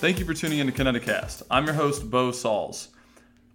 Thank you for tuning in to Kineticast. I'm your host, Bo Sauls.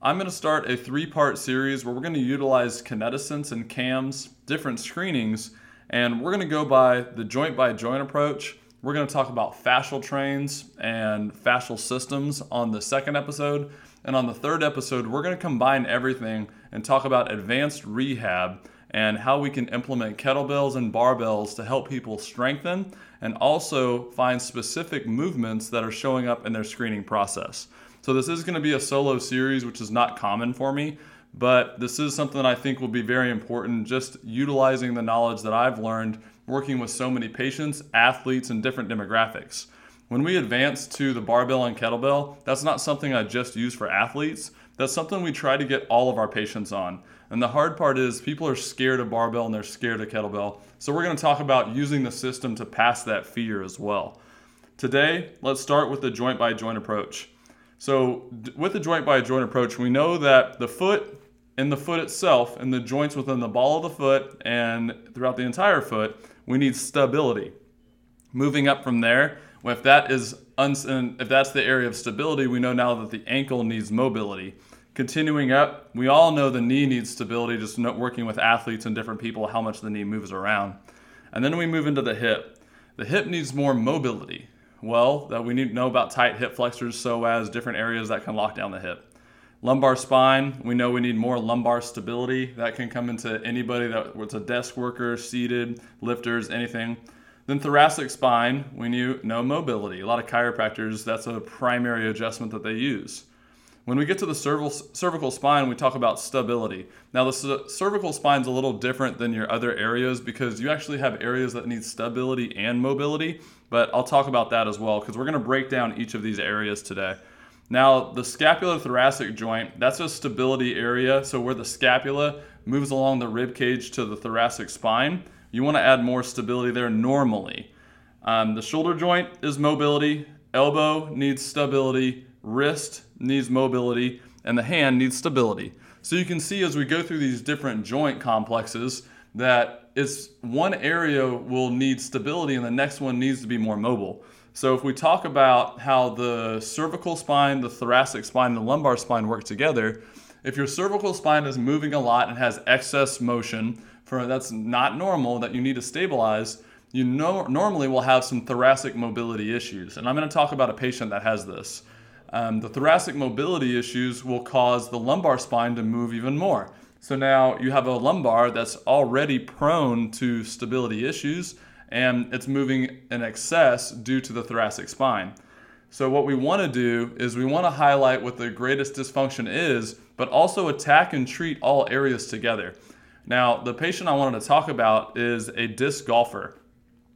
I'm going to start a three part series where we're going to utilize kinetisense and CAMs, different screenings, and we're going to go by the joint by joint approach. We're going to talk about fascial trains and fascial systems on the second episode. And on the third episode, we're going to combine everything and talk about advanced rehab and how we can implement kettlebells and barbells to help people strengthen and also find specific movements that are showing up in their screening process. So, this is going to be a solo series, which is not common for me, but this is something that I think will be very important, just utilizing the knowledge that I've learned working with so many patients, athletes, and different demographics. When we advance to the barbell and kettlebell, that's not something I just use for athletes. That's something we try to get all of our patients on. And the hard part is people are scared of barbell and they're scared of kettlebell. So we're going to talk about using the system to pass that fear as well. Today, let's start with the joint by joint approach. So, with the joint by joint approach, we know that the foot and the foot itself and the joints within the ball of the foot and throughout the entire foot, we need stability. Moving up from there, if that is if that's the area of stability, we know now that the ankle needs mobility. Continuing up, we all know the knee needs stability, just working with athletes and different people, how much the knee moves around. And then we move into the hip. The hip needs more mobility. Well, that we need to know about tight hip flexors, so as different areas that can lock down the hip. Lumbar spine, we know we need more lumbar stability. That can come into anybody that's a desk worker, seated, lifters, anything. Then thoracic spine, we knew no mobility. A lot of chiropractors, that's a primary adjustment that they use. When we get to the cervical, cervical spine, we talk about stability. Now, the cervical spine is a little different than your other areas because you actually have areas that need stability and mobility, but I'll talk about that as well because we're going to break down each of these areas today. Now, the scapulothoracic joint, that's a stability area. So, where the scapula moves along the rib cage to the thoracic spine, you want to add more stability there normally. Um, the shoulder joint is mobility, elbow needs stability, wrist needs mobility, and the hand needs stability. So you can see as we go through these different joint complexes that it's one area will need stability and the next one needs to be more mobile. So if we talk about how the cervical spine, the thoracic spine, the lumbar spine work together, if your cervical spine is moving a lot and has excess motion, for that's not normal that you need to stabilize, you know, normally will have some thoracic mobility issues. And I'm going to talk about a patient that has this. Um, the thoracic mobility issues will cause the lumbar spine to move even more. So now you have a lumbar that's already prone to stability issues and it's moving in excess due to the thoracic spine. So, what we want to do is we want to highlight what the greatest dysfunction is, but also attack and treat all areas together. Now, the patient I wanted to talk about is a disc golfer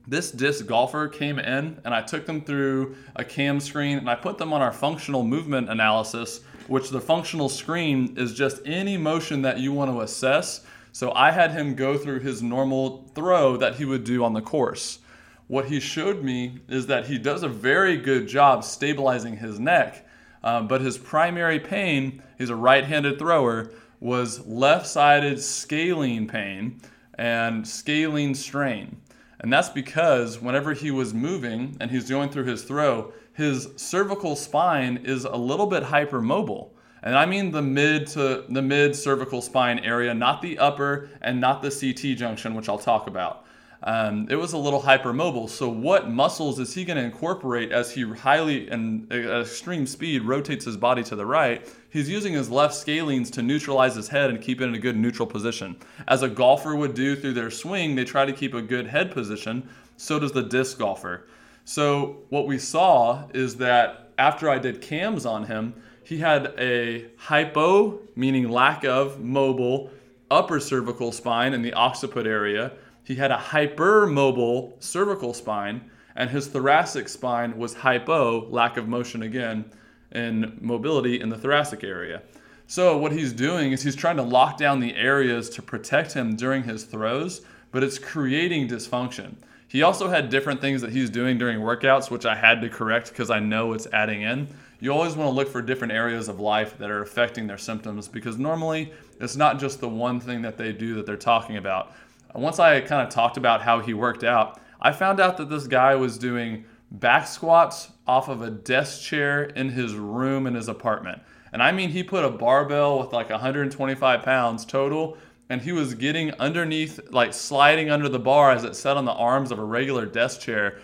this disc golfer came in and I took them through a cam screen and I put them on our functional movement analysis, which the functional screen is just any motion that you want to assess. So I had him go through his normal throw that he would do on the course. What he showed me is that he does a very good job stabilizing his neck, um, but his primary pain, he's a right handed thrower, was left sided scalene pain and scalene strain. And that's because whenever he was moving and he's going through his throw, his cervical spine is a little bit hypermobile. And I mean the mid to the mid cervical spine area, not the upper and not the CT junction, which I'll talk about um, it was a little hypermobile. So, what muscles is he going to incorporate as he highly and at extreme speed rotates his body to the right? He's using his left scalenes to neutralize his head and keep it in a good neutral position. As a golfer would do through their swing, they try to keep a good head position. So does the disc golfer. So, what we saw is that after I did cams on him, he had a hypo, meaning lack of mobile, upper cervical spine in the occiput area he had a hypermobile cervical spine, and his thoracic spine was hypo, lack of motion again, and mobility in the thoracic area. So, what he's doing is he's trying to lock down the areas to protect him during his throws, but it's creating dysfunction. He also had different things that he's doing during workouts, which I had to correct because I know it's adding in. You always want to look for different areas of life that are affecting their symptoms because normally it's not just the one thing that they do that they're talking about once I kind of talked about how he worked out, I found out that this guy was doing back squats off of a desk chair in his room in his apartment. And I mean, he put a barbell with like 125 pounds total, and he was getting underneath, like sliding under the bar as it sat on the arms of a regular desk chair,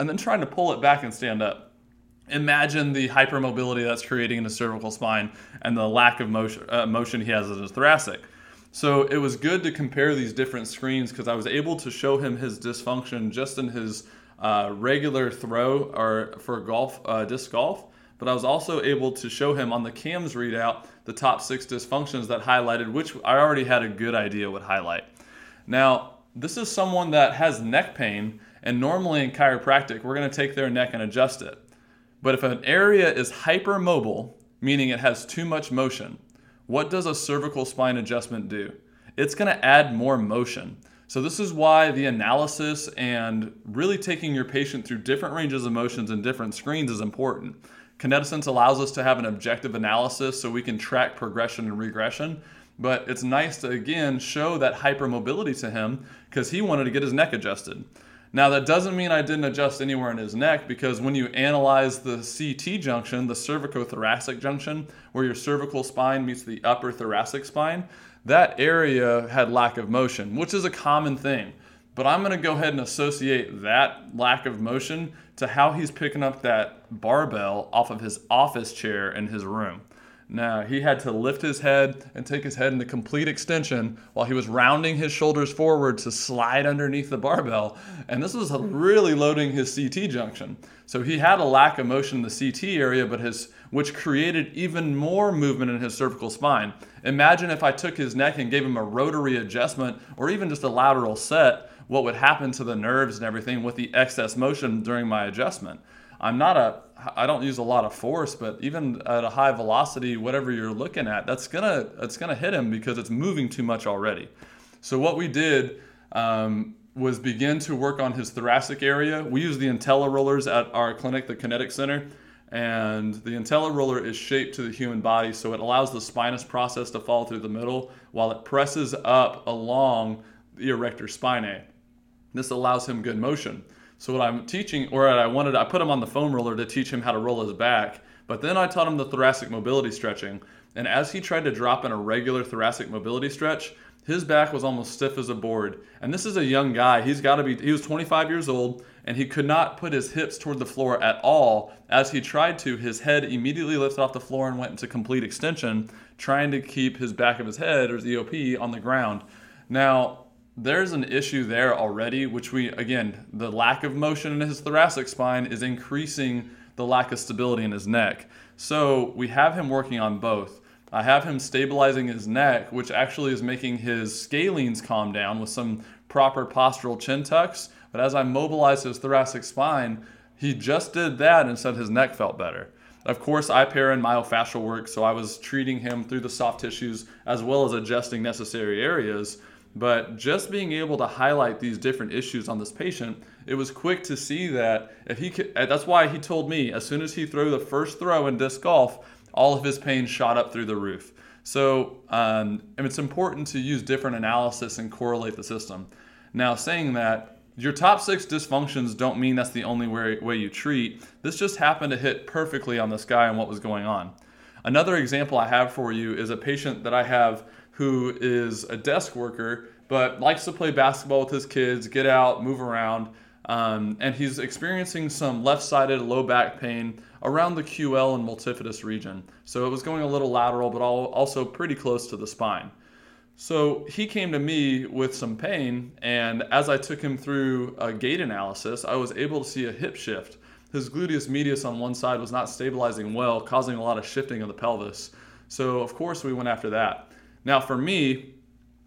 and then trying to pull it back and stand up. Imagine the hypermobility that's creating in his cervical spine and the lack of motion, uh, motion he has in his thoracic. So it was good to compare these different screens because I was able to show him his dysfunction just in his uh, regular throw or for golf, uh, disc golf. But I was also able to show him on the CAMS readout the top six dysfunctions that highlighted, which I already had a good idea would highlight. Now, this is someone that has neck pain, and normally in chiropractic, we're going to take their neck and adjust it. But if an area is hypermobile, meaning it has too much motion, what does a cervical spine adjustment do? It's going to add more motion. So, this is why the analysis and really taking your patient through different ranges of motions and different screens is important. Kinetisense allows us to have an objective analysis so we can track progression and regression. But it's nice to again show that hypermobility to him because he wanted to get his neck adjusted. Now, that doesn't mean I didn't adjust anywhere in his neck because when you analyze the CT junction, the cervicothoracic junction, where your cervical spine meets the upper thoracic spine, that area had lack of motion, which is a common thing. But I'm going to go ahead and associate that lack of motion to how he's picking up that barbell off of his office chair in his room. Now, he had to lift his head and take his head into complete extension while he was rounding his shoulders forward to slide underneath the barbell. And this was really loading his CT junction. So he had a lack of motion in the CT area, but his which created even more movement in his cervical spine. Imagine if I took his neck and gave him a rotary adjustment or even just a lateral set, what would happen to the nerves and everything with the excess motion during my adjustment. I'm not a I don't use a lot of force, but even at a high velocity, whatever you're looking at, that's gonna it's gonna hit him because it's moving too much already. So what we did um, was begin to work on his thoracic area. We use the Intella rollers at our clinic, the Kinetic Center, and the Intella roller is shaped to the human body, so it allows the spinous process to fall through the middle while it presses up along the erector spinae. This allows him good motion. So what I'm teaching, or I wanted, I put him on the foam roller to teach him how to roll his back. But then I taught him the thoracic mobility stretching. And as he tried to drop in a regular thoracic mobility stretch, his back was almost stiff as a board. And this is a young guy. He's got to be, he was 25 years old, and he could not put his hips toward the floor at all. As he tried to, his head immediately lifted off the floor and went into complete extension, trying to keep his back of his head, or his EOP, on the ground. Now, there's an issue there already, which we, again, the lack of motion in his thoracic spine is increasing the lack of stability in his neck. So we have him working on both. I have him stabilizing his neck, which actually is making his scalenes calm down with some proper postural chin tucks. But as I mobilize his thoracic spine, he just did that and said his neck felt better. Of course, I pair in myofascial work, so I was treating him through the soft tissues as well as adjusting necessary areas. But just being able to highlight these different issues on this patient, it was quick to see that if he could, that's why he told me as soon as he threw the first throw in disc golf, all of his pain shot up through the roof. So um, it's important to use different analysis and correlate the system. Now, saying that, your top six dysfunctions don't mean that's the only way, way you treat. This just happened to hit perfectly on this guy and what was going on. Another example I have for you is a patient that I have who is a desk worker but likes to play basketball with his kids, get out, move around. Um, and he's experiencing some left sided low back pain around the QL and multifidus region. So it was going a little lateral, but also pretty close to the spine. So he came to me with some pain, and as I took him through a gait analysis, I was able to see a hip shift. His gluteus medius on one side was not stabilizing well, causing a lot of shifting of the pelvis. So, of course, we went after that. Now, for me,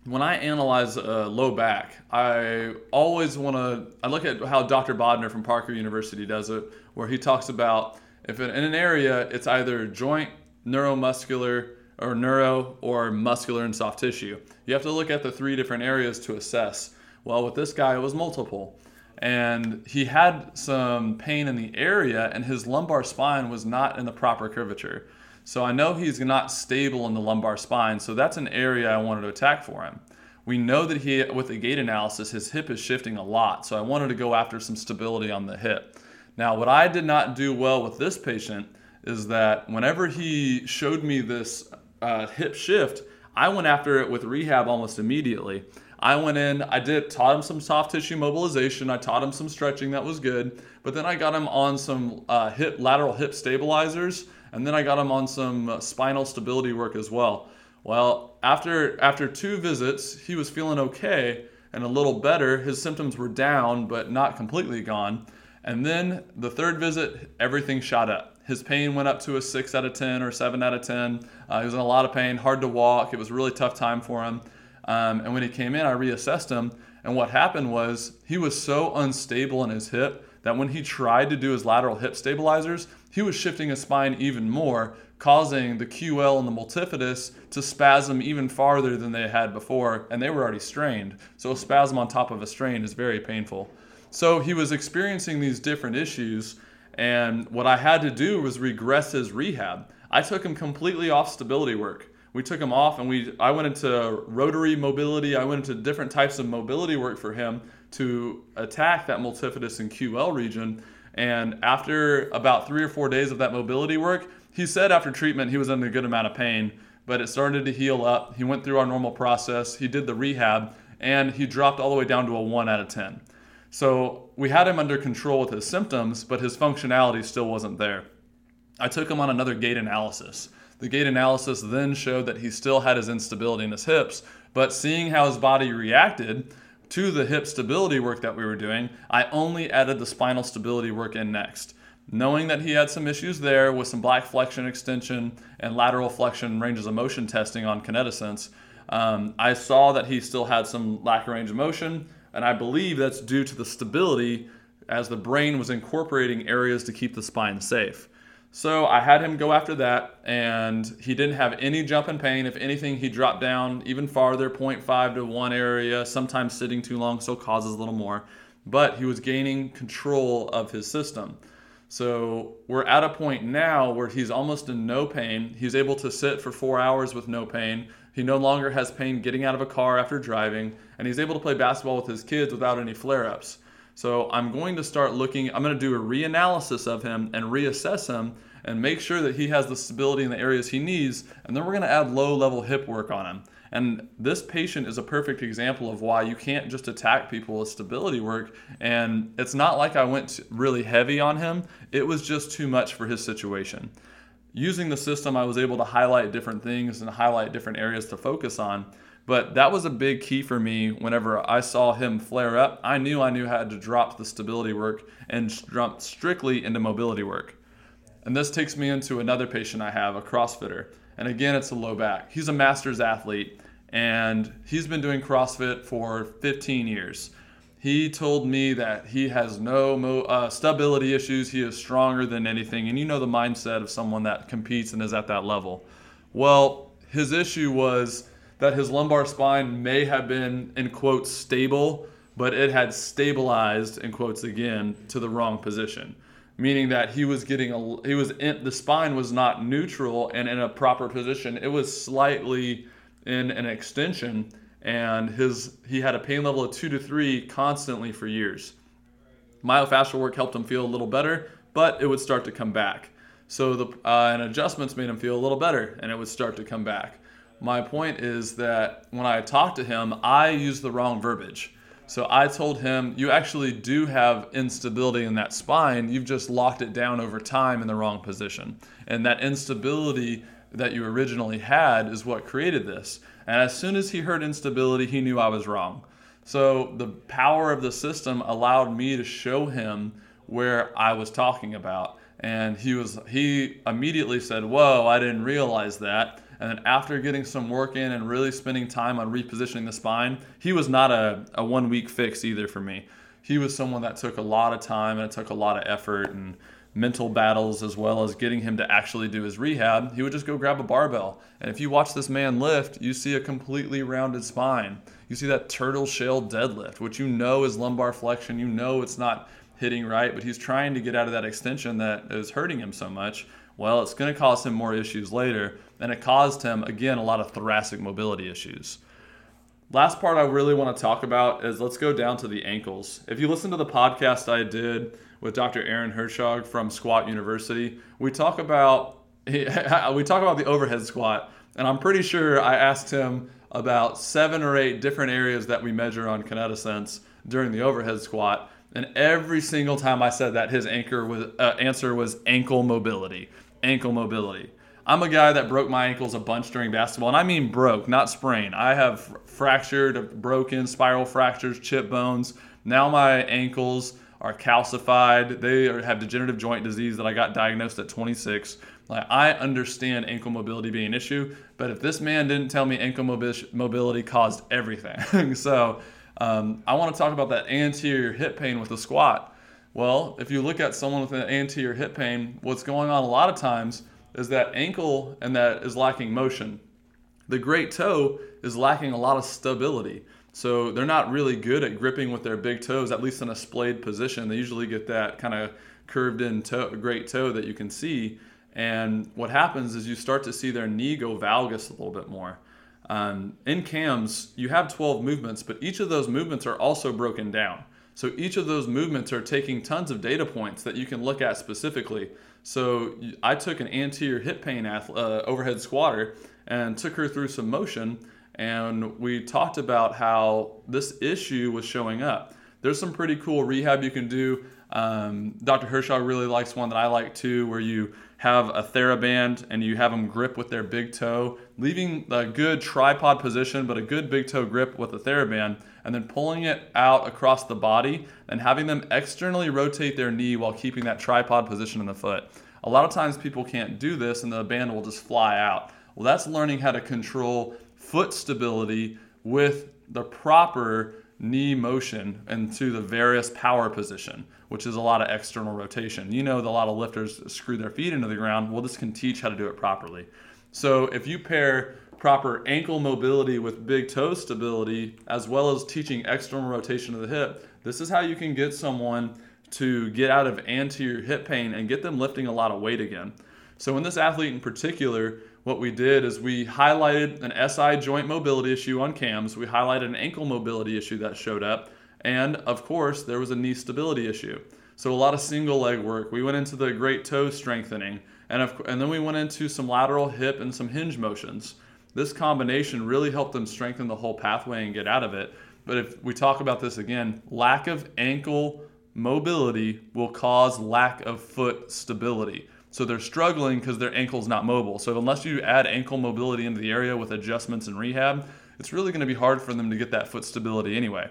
when I analyze a low back, I always want to. I look at how Dr. Bodner from Parker University does it, where he talks about if in an area it's either joint, neuromuscular, or neuro, or muscular and soft tissue. You have to look at the three different areas to assess. Well, with this guy, it was multiple. And he had some pain in the area, and his lumbar spine was not in the proper curvature. So I know he's not stable in the lumbar spine, so that's an area I wanted to attack for him. We know that he, with the gait analysis, his hip is shifting a lot, so I wanted to go after some stability on the hip. Now, what I did not do well with this patient is that whenever he showed me this uh, hip shift, I went after it with rehab almost immediately. I went in, I did taught him some soft tissue mobilization, I taught him some stretching that was good, but then I got him on some uh, hip lateral hip stabilizers, and then I got him on some uh, spinal stability work as well. Well, after after two visits, he was feeling okay and a little better. His symptoms were down, but not completely gone. And then the third visit, everything shot up. His pain went up to a six out of 10 or seven out of 10. Uh, he was in a lot of pain, hard to walk. It was a really tough time for him. Um, and when he came in, I reassessed him. And what happened was he was so unstable in his hip that when he tried to do his lateral hip stabilizers, he was shifting his spine even more, causing the QL and the multifidus to spasm even farther than they had before, and they were already strained. So a spasm on top of a strain is very painful. So he was experiencing these different issues, and what I had to do was regress his rehab. I took him completely off stability work we took him off and we I went into rotary mobility. I went into different types of mobility work for him to attack that multifidus and QL region. And after about three or four days of that mobility work, he said after treatment he was in a good amount of pain, but it started to heal up. He went through our normal process. He did the rehab and he dropped all the way down to a one out of 10. So we had him under control with his symptoms, but his functionality still wasn't there. I took him on another gait analysis. The gait analysis then showed that he still had his instability in his hips, but seeing how his body reacted to the hip stability work that we were doing, I only added the spinal stability work in next. Knowing that he had some issues there with some black flexion extension and lateral flexion ranges of motion testing on Kinetisense, um, I saw that he still had some lack of range of motion, and I believe that's due to the stability as the brain was incorporating areas to keep the spine safe. So I had him go after that, and he didn't have any jump in pain. If anything, he dropped down even farther, 0.5 to 1 area, sometimes sitting too long, so causes a little more. But he was gaining control of his system. So we're at a point now where he's almost in no pain. He's able to sit for four hours with no pain. He no longer has pain getting out of a car after driving, and he's able to play basketball with his kids without any flare ups. So I'm going to start looking, I'm going to do a reanalysis of him and reassess him and make sure that he has the stability in the areas he needs. And then we're going to add low level hip work on him. And this patient is a perfect example of why you can't just attack people with stability work. And it's not like I went really heavy on him, it was just too much for his situation. Using the system, I was able to highlight different things and highlight different areas to focus on. But that was a big key for me whenever I saw him flare up. I knew I knew how to drop the stability work and jump strictly into mobility work. And this takes me into another patient I have, a CrossFitter. And again, it's a low back. He's a master's athlete and he's been doing CrossFit for 15 years. He told me that he has no mo- uh, stability issues. He is stronger than anything. And you know the mindset of someone that competes and is at that level. Well, his issue was that his lumbar spine may have been, in quotes, stable, but it had stabilized, in quotes again, to the wrong position. Meaning that he was getting a, he was in, the spine was not neutral and in a proper position. It was slightly in an extension, and his he had a pain level of two to three constantly for years. Myofascial work helped him feel a little better, but it would start to come back. So the uh, and adjustments made him feel a little better, and it would start to come back. My point is that when I talked to him, I used the wrong verbiage. So I told him, You actually do have instability in that spine. You've just locked it down over time in the wrong position. And that instability that you originally had is what created this. And as soon as he heard instability, he knew I was wrong. So the power of the system allowed me to show him where I was talking about. And he was he immediately said, Whoa, I didn't realize that. And then after getting some work in and really spending time on repositioning the spine, he was not a, a one week fix either for me. He was someone that took a lot of time and it took a lot of effort and mental battles as well as getting him to actually do his rehab. He would just go grab a barbell. And if you watch this man lift, you see a completely rounded spine. You see that turtle shell deadlift, which you know is lumbar flexion. You know it's not hitting right, but he's trying to get out of that extension that is hurting him so much. Well, it's going to cause him more issues later, and it caused him, again, a lot of thoracic mobility issues. last part I really want to talk about is let's go down to the ankles. If you listen to the podcast I did with Dr. Aaron Horschig from Squat University, we talk about we talk about the overhead squat, and I'm pretty sure I asked him about seven or eight different areas that we measure on Kinetisense during the overhead squat. And every single time I said that, his anchor was, uh, answer was ankle mobility. Ankle mobility. I'm a guy that broke my ankles a bunch during basketball, and I mean broke, not sprain. I have fractured, broken, spiral fractures, chip bones. Now my ankles are calcified. They are, have degenerative joint disease that I got diagnosed at 26. Like I understand ankle mobility being an issue, but if this man didn't tell me ankle mobility caused everything, so um, I want to talk about that anterior hip pain with the squat. Well, if you look at someone with an anterior hip pain, what's going on a lot of times is that ankle and that is lacking motion. The great toe is lacking a lot of stability. So they're not really good at gripping with their big toes, at least in a splayed position. They usually get that kind of curved in toe, great toe that you can see. And what happens is you start to see their knee go valgus a little bit more. Um, in CAMS, you have 12 movements, but each of those movements are also broken down. So each of those movements are taking tons of data points that you can look at specifically. So I took an anterior hip pain uh, overhead squatter and took her through some motion, and we talked about how this issue was showing up. There's some pretty cool rehab you can do. Um, Dr. Horschig really likes one that I like too, where you have a TheraBand and you have them grip with their big toe, leaving a good tripod position, but a good big toe grip with the TheraBand, and then pulling it out across the body and having them externally rotate their knee while keeping that tripod position in the foot. A lot of times people can't do this and the band will just fly out. Well, that's learning how to control foot stability with the proper knee motion into the various power position, which is a lot of external rotation. You know, that a lot of lifters screw their feet into the ground. Well, this can teach how to do it properly. So if you pair proper ankle mobility with big toe stability, as well as teaching external rotation of the hip, this is how you can get someone to get out of anterior hip pain and get them lifting a lot of weight again. So in this athlete in particular, what we did is we highlighted an SI joint mobility issue on cams, we highlighted an ankle mobility issue that showed up, and of course, there was a knee stability issue. So a lot of single leg work. We went into the great toe strengthening, and, of, and then we went into some lateral hip and some hinge motions. This combination really helped them strengthen the whole pathway and get out of it. But if we talk about this again, lack of ankle mobility will cause lack of foot stability. So they're struggling because their ankle's not mobile. So unless you add ankle mobility into the area with adjustments and rehab, it's really going to be hard for them to get that foot stability anyway.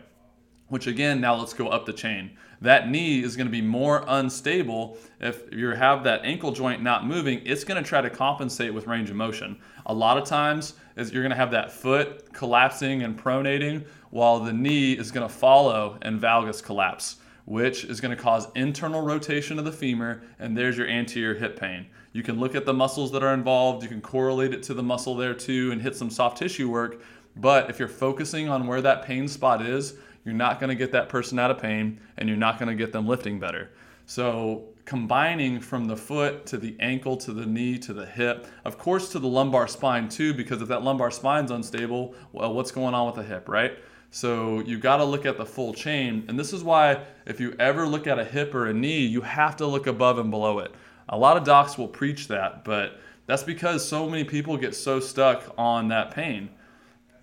Which again, now let's go up the chain. That knee is going to be more unstable if you have that ankle joint not moving. It's going to try to compensate with range of motion. A lot of times, is you're going to have that foot collapsing and pronating, while the knee is going to follow and valgus collapse which is going to cause internal rotation of the femur, and there's your anterior hip pain. You can look at the muscles that are involved, you can correlate it to the muscle there too, and hit some soft tissue work. But if you're focusing on where that pain spot is, you're not going to get that person out of pain and you're not going to get them lifting better. So, combining from the foot to the ankle to the knee to the hip, of course, to the lumbar spine too, because if that lumbar spine's unstable, well, what's going on with the hip, right? So you got to look at the full chain. And this is why if you ever look at a hip or a knee, you have to look above and below it. A lot of docs will preach that, but that's because so many people get so stuck on that pain.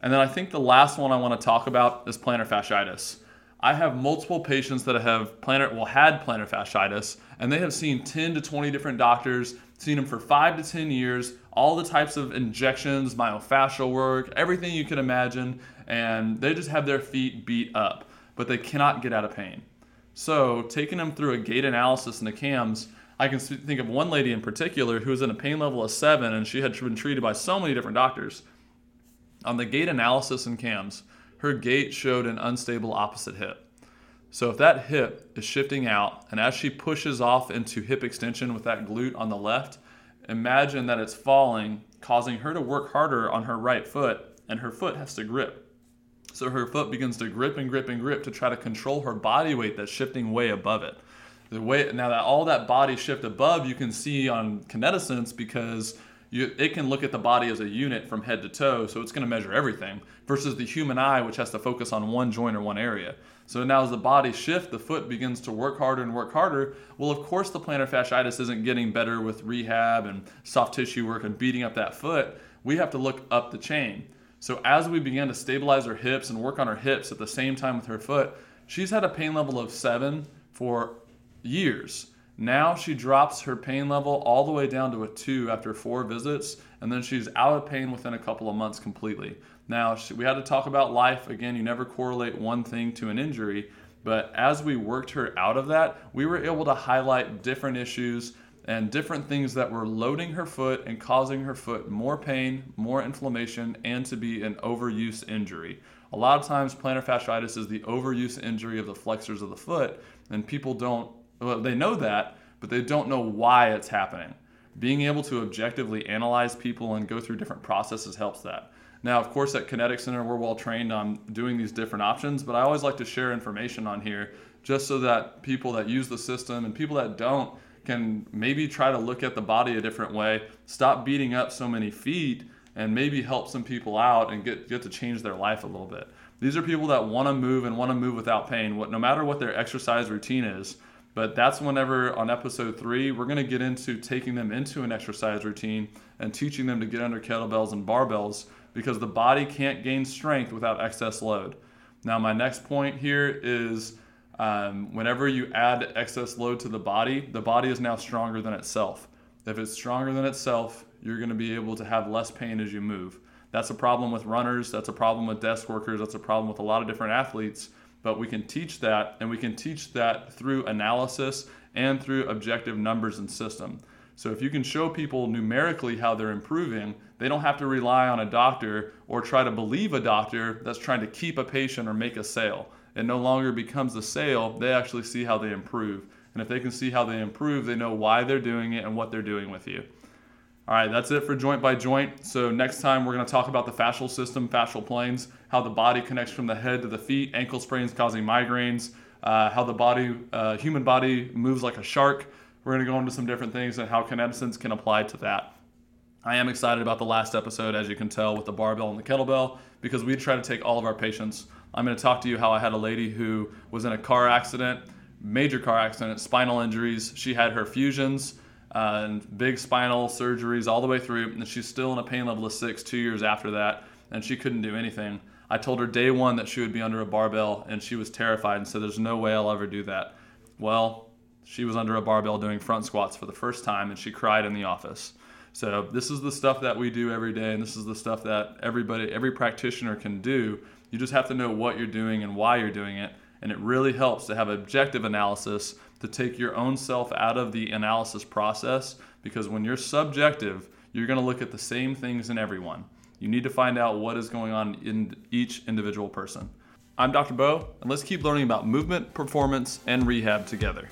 And then I think the last one I want to talk about is plantar fasciitis. I have multiple patients that have plantar well had plantar fasciitis and they have seen 10 to 20 different doctors, seen them for 5 to 10 years, all the types of injections, myofascial work, everything you can imagine and they just have their feet beat up, but they cannot get out of pain. So, taking them through a gait analysis in the CAMS, I can think of one lady in particular who was in a pain level of seven and she had been treated by so many different doctors. On the gait analysis in CAMS, her gait showed an unstable opposite hip. So, if that hip is shifting out and as she pushes off into hip extension with that glute on the left, imagine that it's falling, causing her to work harder on her right foot, and her foot has to grip. So her foot begins to grip and grip and grip to try to control her body weight that's shifting way above it. The way now that all that body shift above you can see on Kinetisense because you, it can look at the body as a unit from head to toe, so it's going to measure everything, versus the human eye, which has to focus on one joint or one area. So now, as the body shift, the foot begins to work harder and work harder. Well, of course, the plantar fasciitis isn't getting better with rehab and soft tissue work and beating up that foot. We have to look up the chain. So, as we began to stabilize her hips and work on her hips at the same time with her foot, she's had a pain level of seven for years. Now she drops her pain level all the way down to a two after four visits, and then she's out of pain within a couple of months completely. Now, she, we had to talk about life. Again, you never correlate one thing to an injury, but as we worked her out of that, we were able to highlight different issues and different things that were loading her foot and causing her foot more pain, more inflammation, and to be an overuse injury. A lot of times, plantar fasciitis is the overuse injury of the flexors of the foot, and people don't well, they know that, but they don't know why it's happening. Being able to objectively analyze people and go through different processes helps that. Now, of course, at Kinetic Center, we're well trained on doing these different options, but I always like to share information on here just so that people that use the system and people that don't can maybe try to look at the body a different way, stop beating up so many feet, and maybe help some people out and get, get to change their life a little bit. These are people that want to move and want to move without pain, what, no matter what their exercise routine is. But that's whenever on episode three, we're going to get into taking them into an exercise routine and teaching them to get under kettlebells and barbells because the body can't gain strength without excess load. Now, my next point here is um, whenever you add excess load to the body, the body is now stronger than itself. If it's stronger than itself, you're going to be able to have less pain as you move. That's a problem with runners, that's a problem with desk workers, that's a problem with a lot of different athletes but we can teach that and we can teach that through analysis and through objective numbers and system. So if you can show people numerically how they're improving, they don't have to rely on a doctor or try to believe a doctor that's trying to keep a patient or make a sale. It no longer becomes a sale, they actually see how they improve. And if they can see how they improve, they know why they're doing it and what they're doing with you. All right, that's it for joint by joint. So next time we're going to talk about the fascial system, fascial planes, how the body connects from the head to the feet, ankle sprains causing migraines, uh, how the body, uh, human body moves like a shark. We're going to go into some different things and how Kinetisense can apply to that. I am excited about the last episode, as you can tell, with the barbell and the kettlebell, because we try to take all of our patients. I'm going to talk to you how I had a lady who was in a car accident, major car accident, spinal injuries. She had her fusions uh, and big spinal surgeries all the way through, and she's still in a pain level of six two years after that, and she couldn't do anything. I told her day one that she would be under a barbell, and she was terrified and said, There's no way I'll ever do that. Well, she was under a barbell doing front squats for the first time, and she cried in the office. So, this is the stuff that we do every day, and this is the stuff that everybody, every practitioner can do. You just have to know what you're doing and why you're doing it. And it really helps to have objective analysis to take your own self out of the analysis process because when you're subjective, you're going to look at the same things in everyone. You need to find out what is going on in each individual person. I'm Dr. Bo, and let's keep learning about movement, performance, and rehab together.